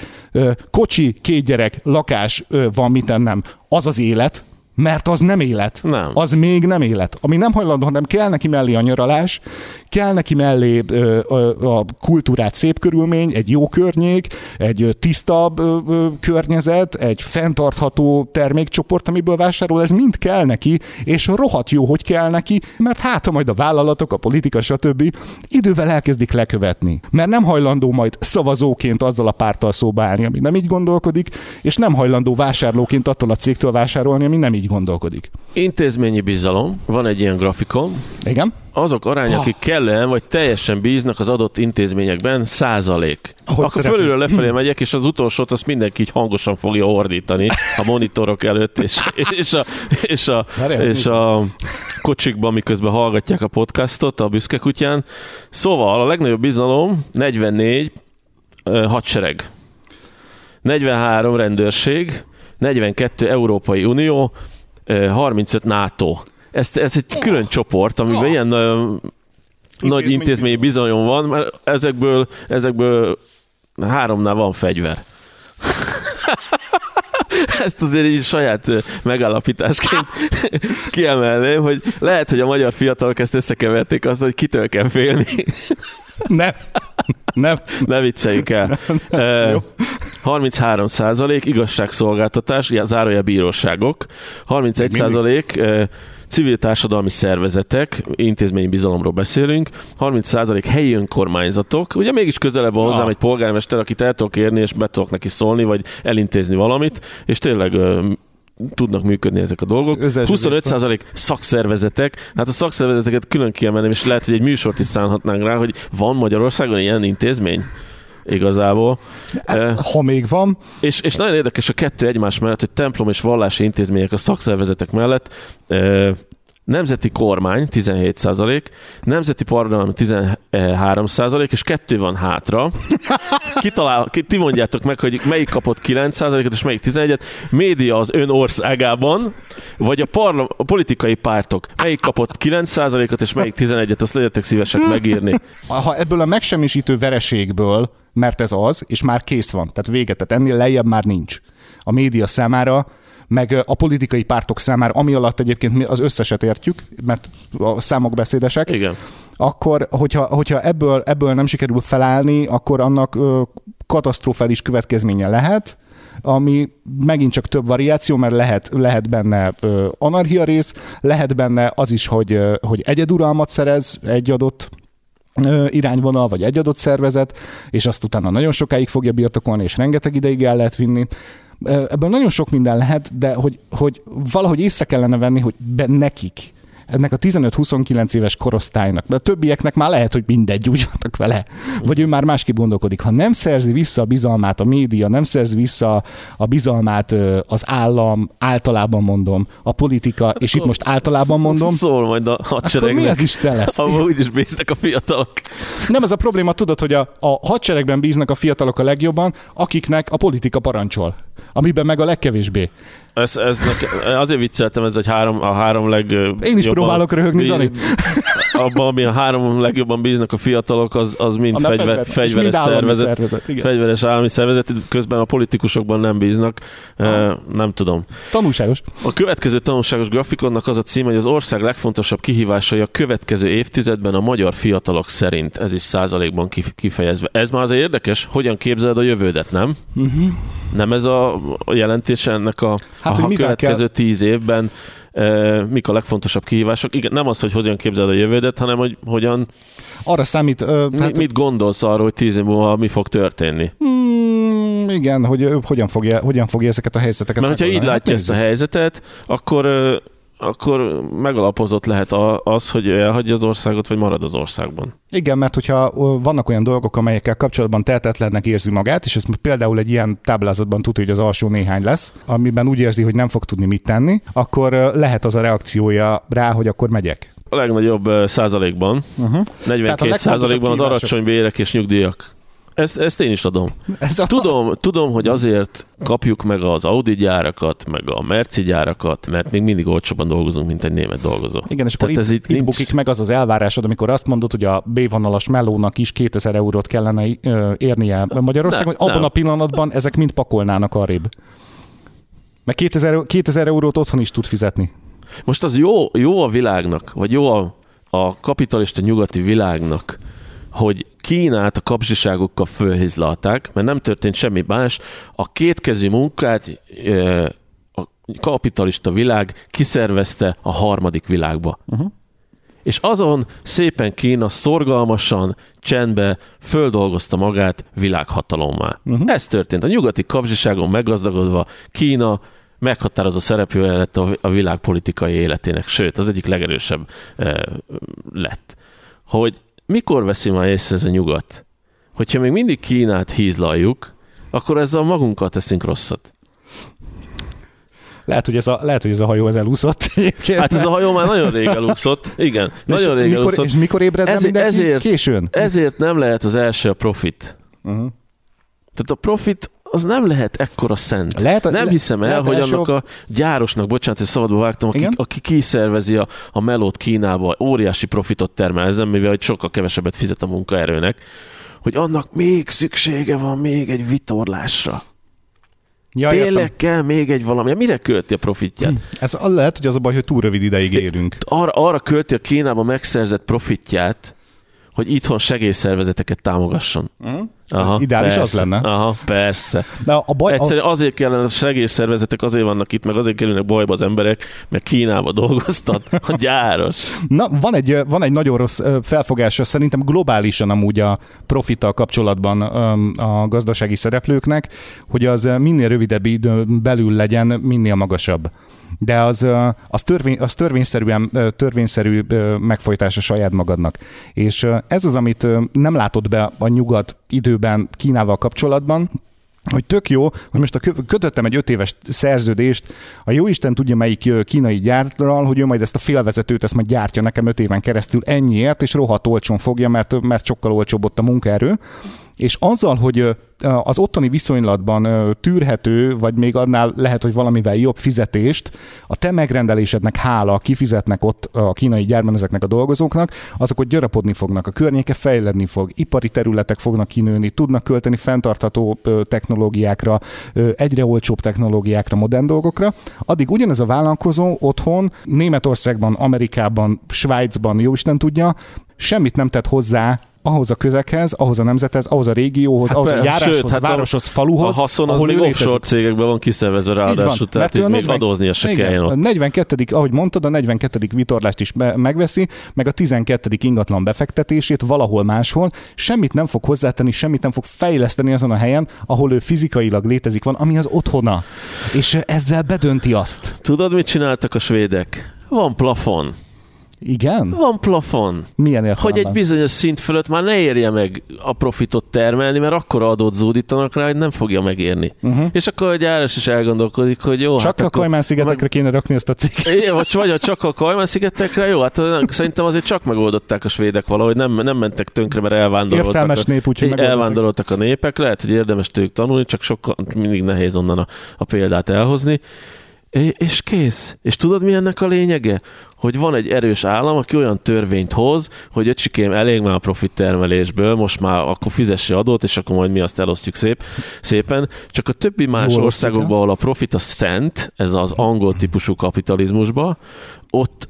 kocsi, két gyerek, lakás van, mit nem, az az élet, mert az nem élet. Nem. Az még nem élet. Ami nem hajlandó, hanem kell neki mellé a nyaralás, kell neki mellé ö, ö, a kultúrát szép körülmény, egy jó környék, egy tisztabb ö, ö, környezet, egy fenntartható termékcsoport, amiből vásárol, ez mind kell neki, és rohadt jó, hogy kell neki, mert hát ha majd a vállalatok, a politika, stb. idővel elkezdik lekövetni. Mert nem hajlandó majd szavazóként azzal a párttal szóba állni, ami nem így gondolkodik, és nem hajlandó vásárlóként attól a cégtől vásárolni, ami nem így gondolkodik. Intézményi bizalom, van egy ilyen grafikon, Igen? azok arány, akik kellően vagy teljesen bíznak az adott intézményekben, százalék. Hogy Akkor szeretnék. fölülről lefelé megyek, és az utolsót azt mindenki így hangosan fogja ordítani a monitorok előtt, és, és, a, és, a, és a kocsikban, miközben hallgatják a podcastot a büszke kutyán. Szóval a legnagyobb bizalom 44 ö, hadsereg, 43 rendőrség, 42 Európai Unió, 35 NATO. Ez, ez egy külön csoport, amiben ilyen ö, nagy Intézményi intézményi bizalom van, mert ezekből, ezekből háromnál van fegyver. Ezt azért így saját ö, megállapításként kiemelném, hogy lehet, hogy a magyar fiatalok ezt összekeverték azzal, hogy kitől kell félni. Nem. Nem. Ne vicceljük el. Ö, 33 százalék igazságszolgáltatás, ja, zárója bíróságok, 31 százalék civil társadalmi szervezetek, intézményi bizalomról beszélünk, 30 százalék helyi önkormányzatok, ugye mégis közelebb van hozzám Ah. egy polgármester, akit el tudok érni, és be tudok neki szólni, vagy elintézni valamit, és tényleg tudnak működni ezek a dolgok. Összeesküvés. 25% szakszervezetek, hát a szakszervezeteket külön kiemelném, és lehet, hogy egy műsort is szánhatnánk rá, hogy van Magyarországon ilyen intézmény igazából. Eh, Ha még van, és, és nagyon érdekes a kettő egymás mellett, hogy templom és vallási intézmények a szakszervezetek mellett Nemzeti kormány 17% nemzeti parlament 13% és kettő van hátra. Kitalál, ki, ti mondjátok meg, hogy melyik kapott 9 et és melyik 11-et. Média az ön országában, vagy a, parla, a politikai pártok. Melyik kapott 9 et és melyik 11-et, azt legyetek szívesek megírni. ha ebből a megsemmisítő vereségből, mert ez az, és már kész van, tehát vége, tehát ennél lejjebb már nincs. A média számára, meg a politikai pártok számára, ami alatt egyébként mi az összeset értjük, mert a számok beszédesek, Igen. akkor hogyha, hogyha ebből, ebből nem sikerül felállni, akkor annak katasztrofális következménye lehet, ami megint csak több variáció, mert lehet, lehet benne ö, anarchia rész, lehet benne az is, hogy, ö, hogy egyeduralmat szerez egy adott ö, irányvonal, vagy egy adott szervezet, és azt utána nagyon sokáig fogja birtokolni, és rengeteg ideig el lehet vinni. Ebből nagyon sok minden lehet, de hogy, hogy valahogy észre kellene venni, hogy be nekik, ennek a 15-29 éves korosztálynak, de a többieknek már lehet, hogy mindegy, úgy vannak vele, vagy ő már másképp gondolkodik. Ha nem szerzi vissza a bizalmát a média, nem szerzi vissza a bizalmát az állam, általában mondom, a politika, és itt most általában mondom, Szól majd a akkor mi hadseregnek. az Isten lesz? Ahol úgyis bíznek a fiatalok. Nem ez a probléma, tudod, hogy a, a hadseregben bíznak a fiatalok a legjobban, akiknek a politika parancsol. Amiben meg a legkevésbé. Ez, ez neke, azért vicceltem, ez egy három, a három leg... Én is próbálok röhögni, Dani. Abban, ami a három legjobban bíznak a fiatalok, az, az mind Annál fegyver, fegyver- fegyveres szervezet. szervezet, igen. Fegyveres állami szervezet, közben a politikusokban nem bíznak. Eh, Nem tudom. Tanulságos. A következő tanulságos grafikonnak az a cím, hogy az ország legfontosabb kihívásai a következő évtizedben a magyar fiatalok szerint. Ez is százalékban kif- kifejezve. Ez már azért érdekes, hogyan képzeled a jövődet, nem? Uh-huh. Nem ez a a jelentés ennek a, Hát, a következő tíz évben e, mik a legfontosabb kihívások? Igen, nem az, hogy hogyan képzeled a jövődet, hanem hogy hogyan, Arra számít, ö, mi, hát, mit gondolsz arról, hogy tíz év múlva mi fog történni. mm, igen, hogy hogyan fogja, hogyan fogja ezeket a helyzeteket Mert hogyha így megoldani. látja Hát ezt a helyzetet, akkor akkor megalapozott lehet az, hogy elhagyja az országot, vagy marad az országban. Igen, mert hogyha vannak olyan dolgok, amelyekkel kapcsolatban tehetetlennek érzi magát, és ez például egy ilyen táblázatban tudja, hogy az alsó néhány lesz, amiben úgy érzi, hogy nem fog tudni mit tenni, akkor lehet az a reakciója rá, hogy akkor megyek. A legnagyobb százalékban, uh-huh. 42 százalékban az alacsony bérek és nyugdíjak ezt, ezt én is adom. Ez a... tudom, tudom, hogy azért kapjuk meg az Audi gyárakat, meg a Merci gyárakat, mert még mindig olcsóban dolgozunk, mint egy német dolgozó. Igen, és akkor itt, ez itt, itt nincs... bukik meg az az elvárásod, amikor azt mondod, hogy a B-vonalas melónak is 2000 eurót kellene érnie Magyarországon, hogy abban nem. a pillanatban ezek mind pakolnának arrébb. Mert 2000, 2000 eurót otthon is tud fizetni. Most az jó, jó a világnak, vagy jó a, a kapitalista nyugati világnak, hogy Kínát a kapzsiságokkal fölhizlalták, mert nem történt semmi más. A kétkezű munkát a kapitalista világ kiszervezte a harmadik világba. Uh-huh. És azon szépen Kína szorgalmasan, csendbe földolgozta magát világhatalommá. Uh-huh. Ez történt. A nyugati kapzsiságon meggazdagodva Kína meghatározó szereplője lett a világ politikai életének, sőt, az egyik legerősebb lett. Hogy mikor veszi már észre ez a nyugat? Hogyha még mindig Kínát hízlaljuk, akkor ezzel magunkat teszünk rosszat. Lehet, hogy ez a, lehet, hogy ez a hajó ez elúszott. Hát ez a hajó már nagyon rég elúszott. Igen, és nagyon rég mikor, elúszott. És mikor ébred ezért, ezért, későn? Ezért nem lehet az első a profit. Uh-huh. Tehát a profit az nem lehet ekkora szent. Lehet, nem hiszem el, hogy annak a gyárosnak, bocsánat, hogy szabadba vágtam, aki, aki kiszervezi a, a melót Kínába, óriási profitot termel ezen, mivel hogy sokkal kevesebbet fizet a munkaerőnek, hogy annak még szüksége van még egy vitorlásra. Ja, Tényleg értem. kell még egy valami. Mire költi a profitját? Hm. Ez lehet, hogy az a baj, hogy túl rövid ideig élünk. Arra, arra költi a Kínába megszerzett profitját, hogy itthon segélyszervezeteket támogasson. Uh-huh. Aha, Ideális persze. az lenne. Aha, persze. De a baj, Egyszerűen azért kellene a segélyszervezetek, azért vannak itt, meg azért kerülnek bajba az emberek, mert Kínába dolgoztat a gyáros. Na, van egy, van egy nagyon rossz felfogása, szerintem globálisan amúgy a profittal kapcsolatban a gazdasági szereplőknek, hogy az minél rövidebb időn belül legyen, minél magasabb de az, az, törvény, az törvényszerűen, törvényszerű megfojtása saját magadnak. És ez az, amit nem látod be a nyugat időben Kínával kapcsolatban, hogy tök jó, hogy most a kötöttem egy öt éves szerződést, a jó Isten tudja melyik kínai gyárral, hogy ő majd ezt a félvezetőt, ezt majd gyártja nekem öt éven keresztül ennyiért, és rohadt olcsón fogja, mert, mert sokkal olcsóbb ott a munkaerő. És azzal, hogy az ottani viszonylatban tűrhető, vagy még annál lehet, hogy valamivel jobb fizetést a te megrendelésednek hála kifizetnek ott a kínai gyárban ezeknek a dolgozóknak, azok ott gyarapodni fognak, a környéke fejledni fog, ipari területek fognak kinőni, tudnak költeni fenntartható technológiákra, egyre olcsóbb technológiákra, modern dolgokra. Addig ugyanez a vállalkozó otthon, Németországban, Amerikában, Svájcban, jó Isten tudja, semmit nem tett hozzá ahhoz a közekhez, ahhoz a nemzethez, ahhoz a régióhoz, hát ahhoz a járáshoz, sőt, hát városhoz, faluhoz. A haszon az még offshore cégekben van kiszervezve ráadásul, tehát így 40, még adóznia se igen, kelljen ott. A 42 ahogy mondtad, a 42 vitorlást is be, megveszi, meg a 12 ingatlan befektetését valahol máshol, semmit nem fog hozzátenni, semmit nem fog fejleszteni azon a helyen, ahol ő fizikailag létezik van, ami az otthona. És ezzel bedönti azt. Tudod, mit csináltak a svédek? Van plafon. Igen? Van plafon. Milyen értelemben? Hogy egy bizonyos szint fölött már ne érje meg a profitot termelni, mert akkor adót zúdítanak rá, hogy nem fogja megérni. Uh-huh. És akkor a gyáros is elgondolkodik, hogy jó. Csak hát a Kajmán-szigetekre meg... kéne rakni ezt a cikket. vagy, vagy csak a Kajmán-szigetekre, jó, hát szerintem azért csak megoldották a svédek valahogy, nem, nem mentek tönkre, mert elvándoroltak. Értelmes a, nép, úgyhogy elvándoroltak a népek, lehet, hogy érdemes tőlük tanulni, csak sokkal mindig nehéz onnan a, a példát elhozni. És kész. És tudod, mi ennek a lényege? Hogy van egy erős állam, aki olyan törvényt hoz, hogy öcsikém, elég már a profit termelésből, most már akkor fizesse adót, és akkor majd mi azt elosztjuk szép, szépen. Csak a többi más Hol országokban, ahol a profit a szent, ez az angol típusú kapitalizmusban, ott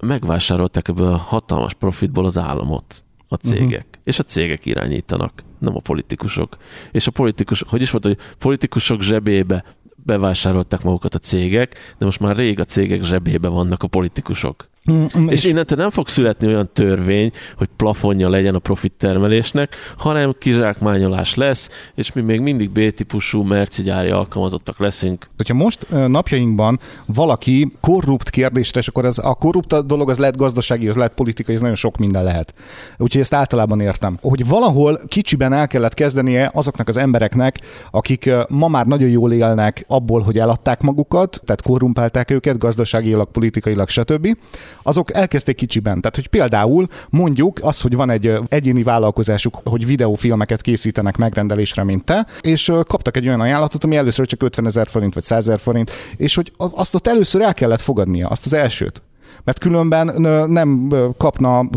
megvásárolták ebből a hatalmas profitból az államot a cégek. Uh-huh. És a cégek irányítanak, nem a politikusok. És a politikusok, hogy is volt, hogy politikusok zsebébe bevásárolták magukat a cégek, de most már rég a cégek zsebébe vannak a politikusok. Mm, és, és innentől nem fog születni olyan törvény, hogy plafonja legyen a profit termelésnek, hanem kizsákmányolás lesz, és mi még mindig B-típusú merci gyári alkalmazottak leszünk. Hogyha most napjainkban valaki korrupt kérdésre, és akkor az, a korrupt dolog az lehet gazdasági, az lehet politikai, ez nagyon sok minden lehet. Úgyhogy ezt általában értem. Hogy valahol kicsiben el kellett kezdenie azoknak az embereknek, akik ma már nagyon jól élnek abból, hogy eladták magukat, tehát korrumpálták őket gazdaságilag, politikailag, stb azok elkezdték kicsiben. Tehát, hogy például mondjuk az, hogy van egy egyéni vállalkozásuk, hogy videófilmeket készítenek megrendelésre, mint te, és kaptak egy olyan ajánlatot, ami először csak 50 ezer forint vagy 100 ezer forint, és hogy azt ott először el kellett fogadnia, azt az elsőt mert különben nem kapna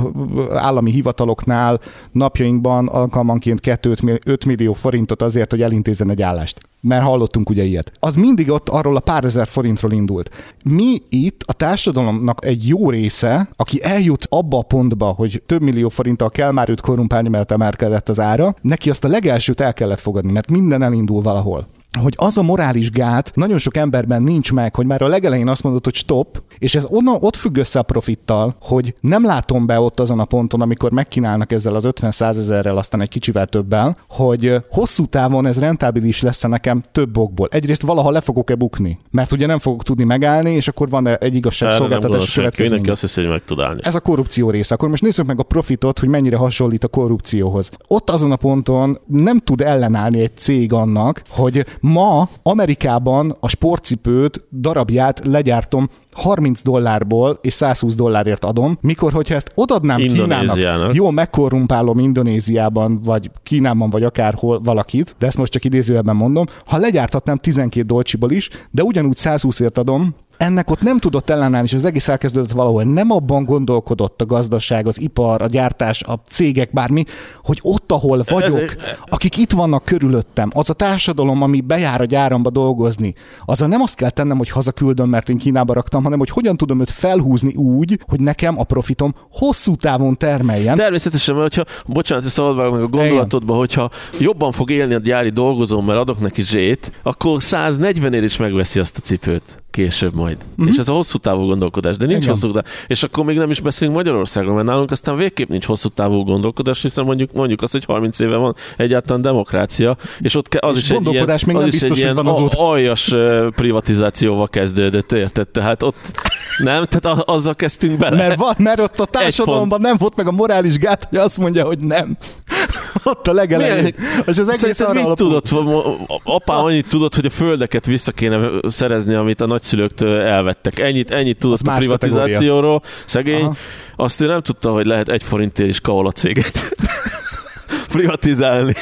állami hivataloknál napjainkban alkalmanként 2-5 millió forintot azért, hogy elintézzen egy állást. Mert hallottunk ugye ilyet. Az mindig ott arról a pár ezer forintról indult. Mi itt a társadalomnak egy jó része, aki eljut abba a pontba, hogy több millió forinttal kell már őt korrumpálni, mert emelkedett az ára, neki azt a legelsőt el kellett fogadni, mert minden elindul valahol hogy az a morális gát nagyon sok emberben nincs meg, hogy már a legelején azt mondod, hogy stop, és ez onnan, ott függ össze a profittal, hogy nem látom be ott azon a ponton, amikor megkínálnak ezzel az 50 ezerrel, aztán egy kicsivel többel, hogy hosszú távon ez rentábilis lesz nekem több okból. Egyrészt valaha le fogok-e bukni, mert ugye nem fogok tudni megállni, és akkor van egy igazságszolgáltatás következmény. Mindenki azt hiszi, hogy meg tud állni. Ez a korrupció része. Akkor most nézzük meg a profitot, hogy mennyire hasonlít a korrupcióhoz. Ott azon a ponton nem tud ellenállni egy cég annak, hogy ma Amerikában a sportcipőt darabját legyártom 30 dollárból és 120 dollárért adom, mikor, hogyha ezt odadnám Kínának, jó, megkorrumpálom Indonéziában, vagy Kínában, vagy akárhol valakit, de ezt most csak idézőjelben mondom, ha legyárthatnám 12 dolcsiból is, de ugyanúgy 120ért adom, ennek ott nem tudott ellenállni, és az egész elkezdődött valahol. Nem abban gondolkodott a gazdaság, az ipar, a gyártás, a cégek, bármi, hogy ott, ahol vagyok, Ezért... akik itt vannak körülöttem, az a társadalom, ami bejár a gyáramba dolgozni, azzal nem azt kell tennem, hogy hazaküldöm, mert én Kínába raktam, hanem hogy hogyan tudom őt felhúzni úgy, hogy nekem a profitom hosszú távon termeljen. Természetesen, mert hogyha, bocsánat, hogy szabad meg a gondolatodba, hogyha jobban fog élni a gyári dolgozó, mert adok neki zsét, akkor 140 ér is megveszi azt a cipőt később majd. Mm-hmm. És ez a hosszú távú gondolkodás, de nincs Igen. hosszú távú. És akkor még nem is beszélünk Magyarországról, mert nálunk aztán végképp nincs hosszú távú gondolkodás, hiszen mondjuk, mondjuk azt, hogy 30 éve van egyáltalán demokrácia, és ott az és is egy ilyen, még az is egy ilyen aljas privatizációval kezdődött, érted? Tehát ott nem, tehát azzal kezdtünk bele. Mert, van, mert ott a társadalomban nem volt meg a morális gát, hogy azt mondja, hogy nem. Ott a legelején. És az egész arra mit tudott, apám annyit tudott, hogy a földeket vissza kéne szerezni, amit a nagyszülőktől elvettek. Ennyit, ennyit tudott a privatizációról, kategória. szegény. Aha. Azt ő nem tudta, hogy lehet egy forintért is kaola céget privatizálni.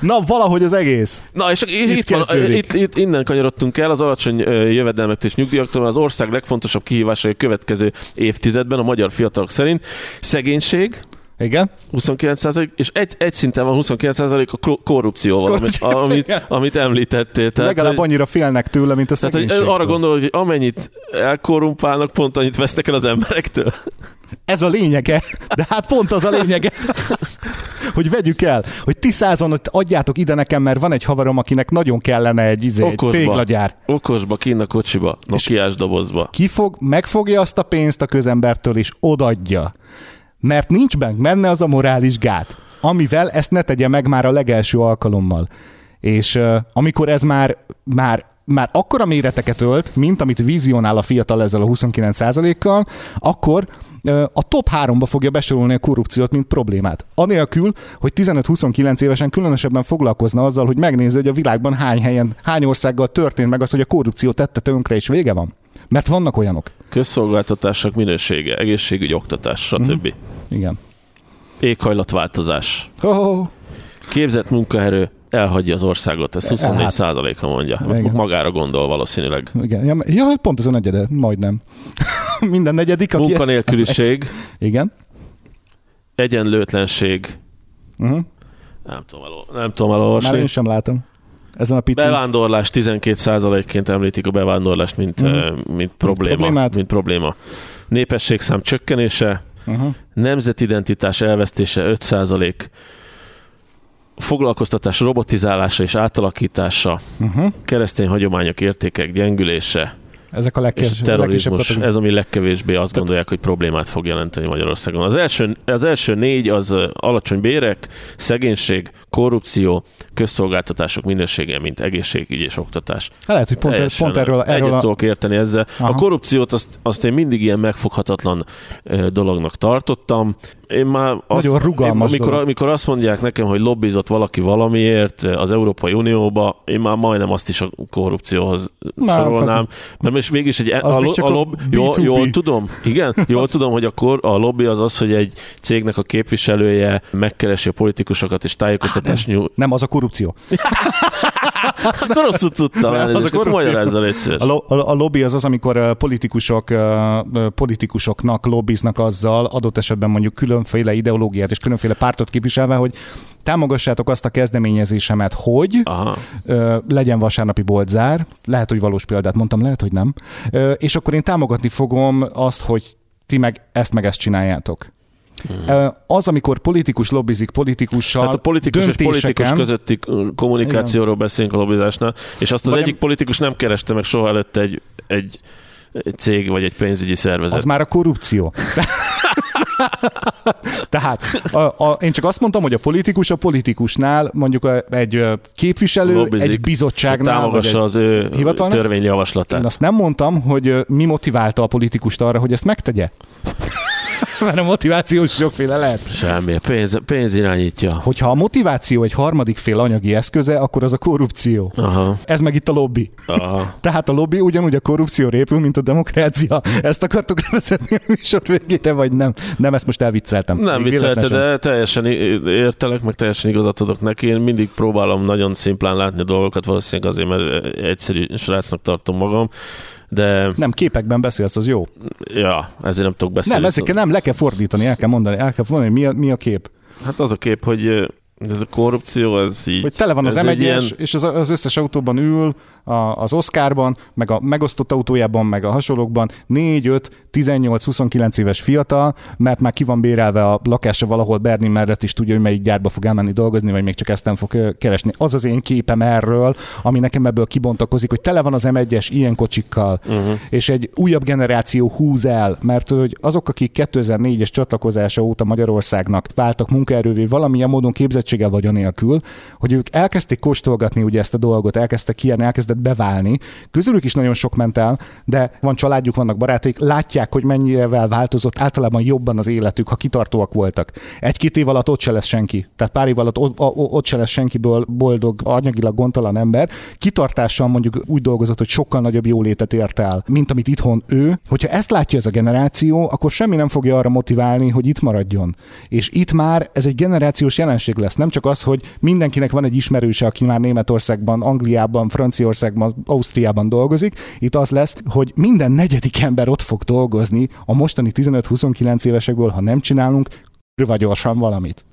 Na, valahogy az egész. Na, és itt, itt, van, itt, itt, innen kanyarodtunk el az alacsony jövedelmektől és nyugdíjaktól, az ország legfontosabb kihívása a következő évtizedben a magyar fiatalok szerint szegénység, igen. 29 és egy, egy szinten van 29 a korrupcióval, amit, amit, amit említettél. Tehát, Legalább hogy, annyira félnek tőle, mint a Tehát, hogy arra gondolod, hogy amennyit elkorrumpálnak, pont annyit vesznek el az emberektől. Ez a lényege, de hát pont az a lényege, hogy vegyük el, hogy ti százon adjátok ide nekem, mert van egy havarom, akinek nagyon kellene egy, izé, okosba, egy téglagyár. Okosba, kinn a kocsiba, nokiás dobozba. Ki fog, megfogja azt a pénzt a közembertől, és odadja mert nincs benne az a morális gát, amivel ezt ne tegye meg már a legelső alkalommal. És uh, amikor ez már, már már akkora méreteket ölt, mint amit vizionál a fiatal ezzel a 29%-kal, akkor a top 3-ba fogja besorolni a korrupciót, mint problémát. Anélkül, hogy 15-29 évesen különösebben foglalkozna azzal, hogy megnézze, hogy a világban hány helyen, hány országgal történt meg az, hogy a korrupció tette tönkre, és vége van. Mert vannak olyanok. Közszolgáltatások minősége, egészségügy, oktatás, stb. Mm-hmm. Igen. Éghajlatváltozás. Oh. Képzett munkaerő elhagyja az országot, ezt 24 hát, százaléka mondja. Azt magára gondol valószínűleg. Igen. Ja, ja, hát pont ez a negyede, majdnem. Minden negyedik. Aki Munkanélküliség. Igen. Egyenlőtlenség. Uh-huh. Nem tudom, elol- nem tudom elolvasni. Már én sem látom. Ezen a picin. Bevándorlás 12%-ként említik a bevándorlást, mint, uh-huh. mint probléma. Problémát. Mint probléma. Népességszám csökkenése, uh-huh. nemzetidentitás elvesztése 5%, foglalkoztatás robotizálása és átalakítása, uh-huh. keresztény hagyományok értékek gyengülése, Ezek a, és a legkisebb terrorizmus, ez ami legkevésbé azt gondolják, hogy problémát fog jelenteni Magyarországon. Az első, az első négy az ö, alacsony bérek, szegénység, korrupció, közszolgáltatások minősége, mint egészségügy és oktatás. Lehet, hogy pont, Teljesen pont erről, erről egyet a, tudok érteni ezzel. Aha. A korrupciót azt, azt én mindig ilyen megfoghatatlan dolognak tartottam. Én már azt, Nagyon rugalmas én, amikor, dolog. amikor azt mondják nekem, hogy lobbizott valaki valamiért az Európai Unióba, én már majdnem azt is a korrupcióhoz Na, sorolnám. Mert most mégis egy, Az a, a a jól, B2B. jól tudom, igen, jól tudom, hogy akkor a lobby az az, hogy egy cégnek a képviselője megkeresi a politikusokat és tájékoztatást nyújt. nem, az a korrupció. Akkor rosszul tudtam el, az a korrupció. A, lo, a, a lobby az az, amikor politikusok, politikusoknak lobbiznak azzal, adott esetben mondjuk különféle ideológiát és különféle pártot képviselve, hogy támogassátok azt a kezdeményezésemet, hogy Aha. ö, legyen vasárnapi boltzár, lehet, hogy valós példát mondtam, lehet, hogy nem, ö, és akkor én támogatni fogom azt, hogy ti meg ezt meg ezt csináljátok. Ö, Az, amikor politikus lobbizik politikussal, Tehát a politikus és politikus közötti kommunikációról beszélünk a lobbizásnál, és azt az Vagy egyik politikus nem kereste meg soha előtte egy, egy, egy cég vagy egy pénzügyi szervezet. Az már a korrupció. Tehát a, a, én csak azt mondtam, hogy a politikus a politikusnál, mondjuk a, egy képviselő, Lobbizik, egy bizottságnál, vagy támogassa egy, az ő hivatalnál? én törvényjavaslatát. azt nem mondtam, hogy mi motiválta a politikust arra, hogy ezt megtegye. Mert a motiváció is sokféle lehet. Semmi, pénz, pénz irányítja. Hogyha a motiváció egy harmadik fél anyagi eszköze, akkor az a korrupció. Aha, Ez meg itt a lobby. aha. Tehát a lobby ugyanúgy a korrupció épül, mint a demokrácia. Ezt akartuk levezetni a műsor végére, vagy nem? Nem, ezt most elvicceltem. Nem viccelte, de teljesen értelek, meg teljesen igazat adok neki. Én mindig próbálom nagyon szimplán látni a dolgokat, valószínűleg azért, mert egyszerű srácnak tartom magam, de Nem, képekben beszélsz, az jó. ja, ezért nem tudok beszélni. Nem, ezeket nem, le kell fordítani, el kell mondani, el kell mondani, mi a, mi a kép. Hát az a kép, hogy ez a korrupció, ez így... Hogy tele van az m és az, az összes autóban ül, a, az Oscarban, meg a megosztott autójában, meg a hasonlókban 4, 5, 18, 29 éves fiatal, mert már ki van bérelve a lakása valahol Berlin mellett is tudja, hogy melyik gyárba fog elmenni dolgozni, vagy még csak ezt nem fog keresni. Az az én képem erről, ami nekem ebből kibontakozik, hogy tele van az M1-es ilyen kocsikkal, uh-huh. és egy újabb generáció húz el, mert hogy azok, akik 2004-es csatlakozása óta Magyarországnak váltak munkaerővé valamilyen módon képzettséggel vagy anélkül, hogy ők elkezdték kóstolgatni ugye ezt a dolgot, elkezdtek ilyen, elkezdett beválni. Közülük is nagyon sok ment el, de van családjuk, vannak barátaik, látják, hogy mennyivel változott általában jobban az életük, ha kitartóak voltak. Egy-két év alatt ott se lesz senki. Tehát pár év alatt ott- ott se lesz senkiből boldog, anyagilag gondtalan ember. Kitartással mondjuk úgy dolgozott, hogy sokkal nagyobb jólétet ért el, mint amit itthon ő. Hogyha ezt látja ez a generáció, akkor semmi nem fogja arra motiválni, hogy itt maradjon. És itt már ez egy generációs jelenség lesz. Nem csak az, hogy mindenkinek van egy ismerőse, aki már Németországban, Angliában, Franciaországban, Ausztriában dolgozik. Itt az lesz, hogy minden negyedik ember ott fog dolgozni a mostani 15-29 évesekből, ha nem csinálunk kurva gyorsan valamit.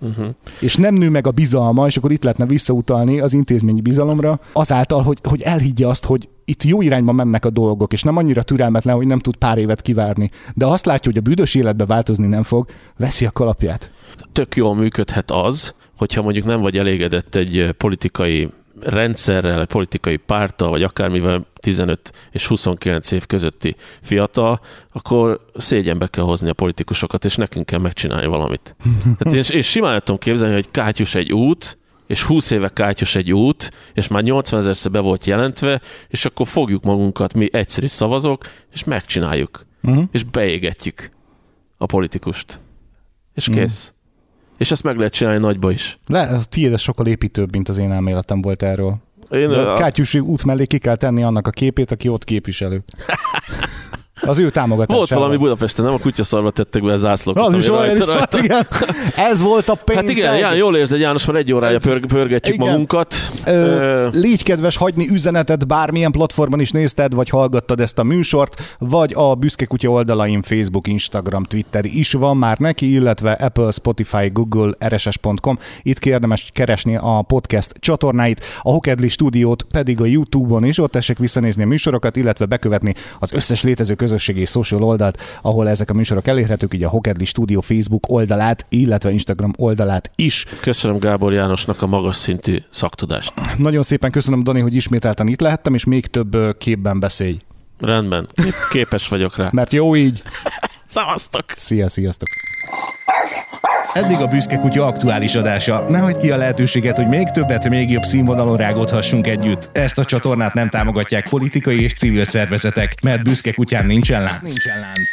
Uh-huh. És nem nő meg a bizalma, és akkor itt lehetne visszautalni az intézményi bizalomra, azáltal, hogy, hogy elhiggye azt, hogy itt jó irányba mennek a dolgok, és nem annyira türelmetlen, hogy nem tud pár évet kivárni. De azt látja, hogy a büdös életbe változni nem fog, veszi a kalapját. Tök jól működhet az, hogyha mondjuk nem vagy elégedett egy politikai rendszerrel, politikai párttal, vagy akármivel 15 és 29 év közötti fiatal, akkor szégyenbe kell hozni a politikusokat, és nekünk kell megcsinálni valamit. Tehát én, én simán tudom képzelni, hogy kátyus egy út, és 20 éve kátyus egy út, és már 80 ezerszer be volt jelentve, és akkor fogjuk magunkat, mi egyszerű szavazók, és megcsináljuk. Uh-huh. És beégetjük a politikust. És kész. És ezt meg lehet csinálni nagyba is. Le, a tiéd ez sokkal építőbb, mint az én elméletem volt erről. Én, De a Kátyusi út mellé ki kell tenni annak a képét, aki ott képviselő. Az ő támogatásával. volt valami Budapesten, nem a kutyaszarva tettek be zászlókat. Az is olyan, is volt, igen. Ez volt a péntek. Hát igen, Ján, jól érzed, János, már egy órája pörg, pörgetjük Igen. magunkat. Ö, Ö, légy kedves hagyni üzenetet, bármilyen platformon is nézted, vagy hallgattad ezt a műsort, vagy a Büszke Kutya oldalain Facebook, Instagram, Twitter is van már neki, illetve Apple, Spotify, Google, rss.com. Itt érdemes keresni a podcast csatornáit, a Hokedli stúdiót pedig a YouTube-on is, ott tessék visszanézni a műsorokat, illetve bekövetni az összes létező közösségi és social oldalt, ahol ezek a műsorok elérhetők, így a Hokedli stúdió Facebook oldalát, illetve Instagram oldalát is. köszönöm Gábor Jánosnak a magas szintű szaktudást. Nagyon szépen köszönöm, Dani, hogy ismételten itt lehettem, és még több képben beszélj. Rendben, Kép- képes vagyok rá. Mert jó így. Szavaztok! Szia, sziasztok. Eddig a Büszke Kutya aktuális adása. Ne hagyd ki a lehetőséget, hogy még többet, még jobb színvonalon rágódhassunk együtt. Ezt a csatornát nem támogatják politikai és civil szervezetek, mert Büszke Kutyán nincsen lánc. Nincsen lánc.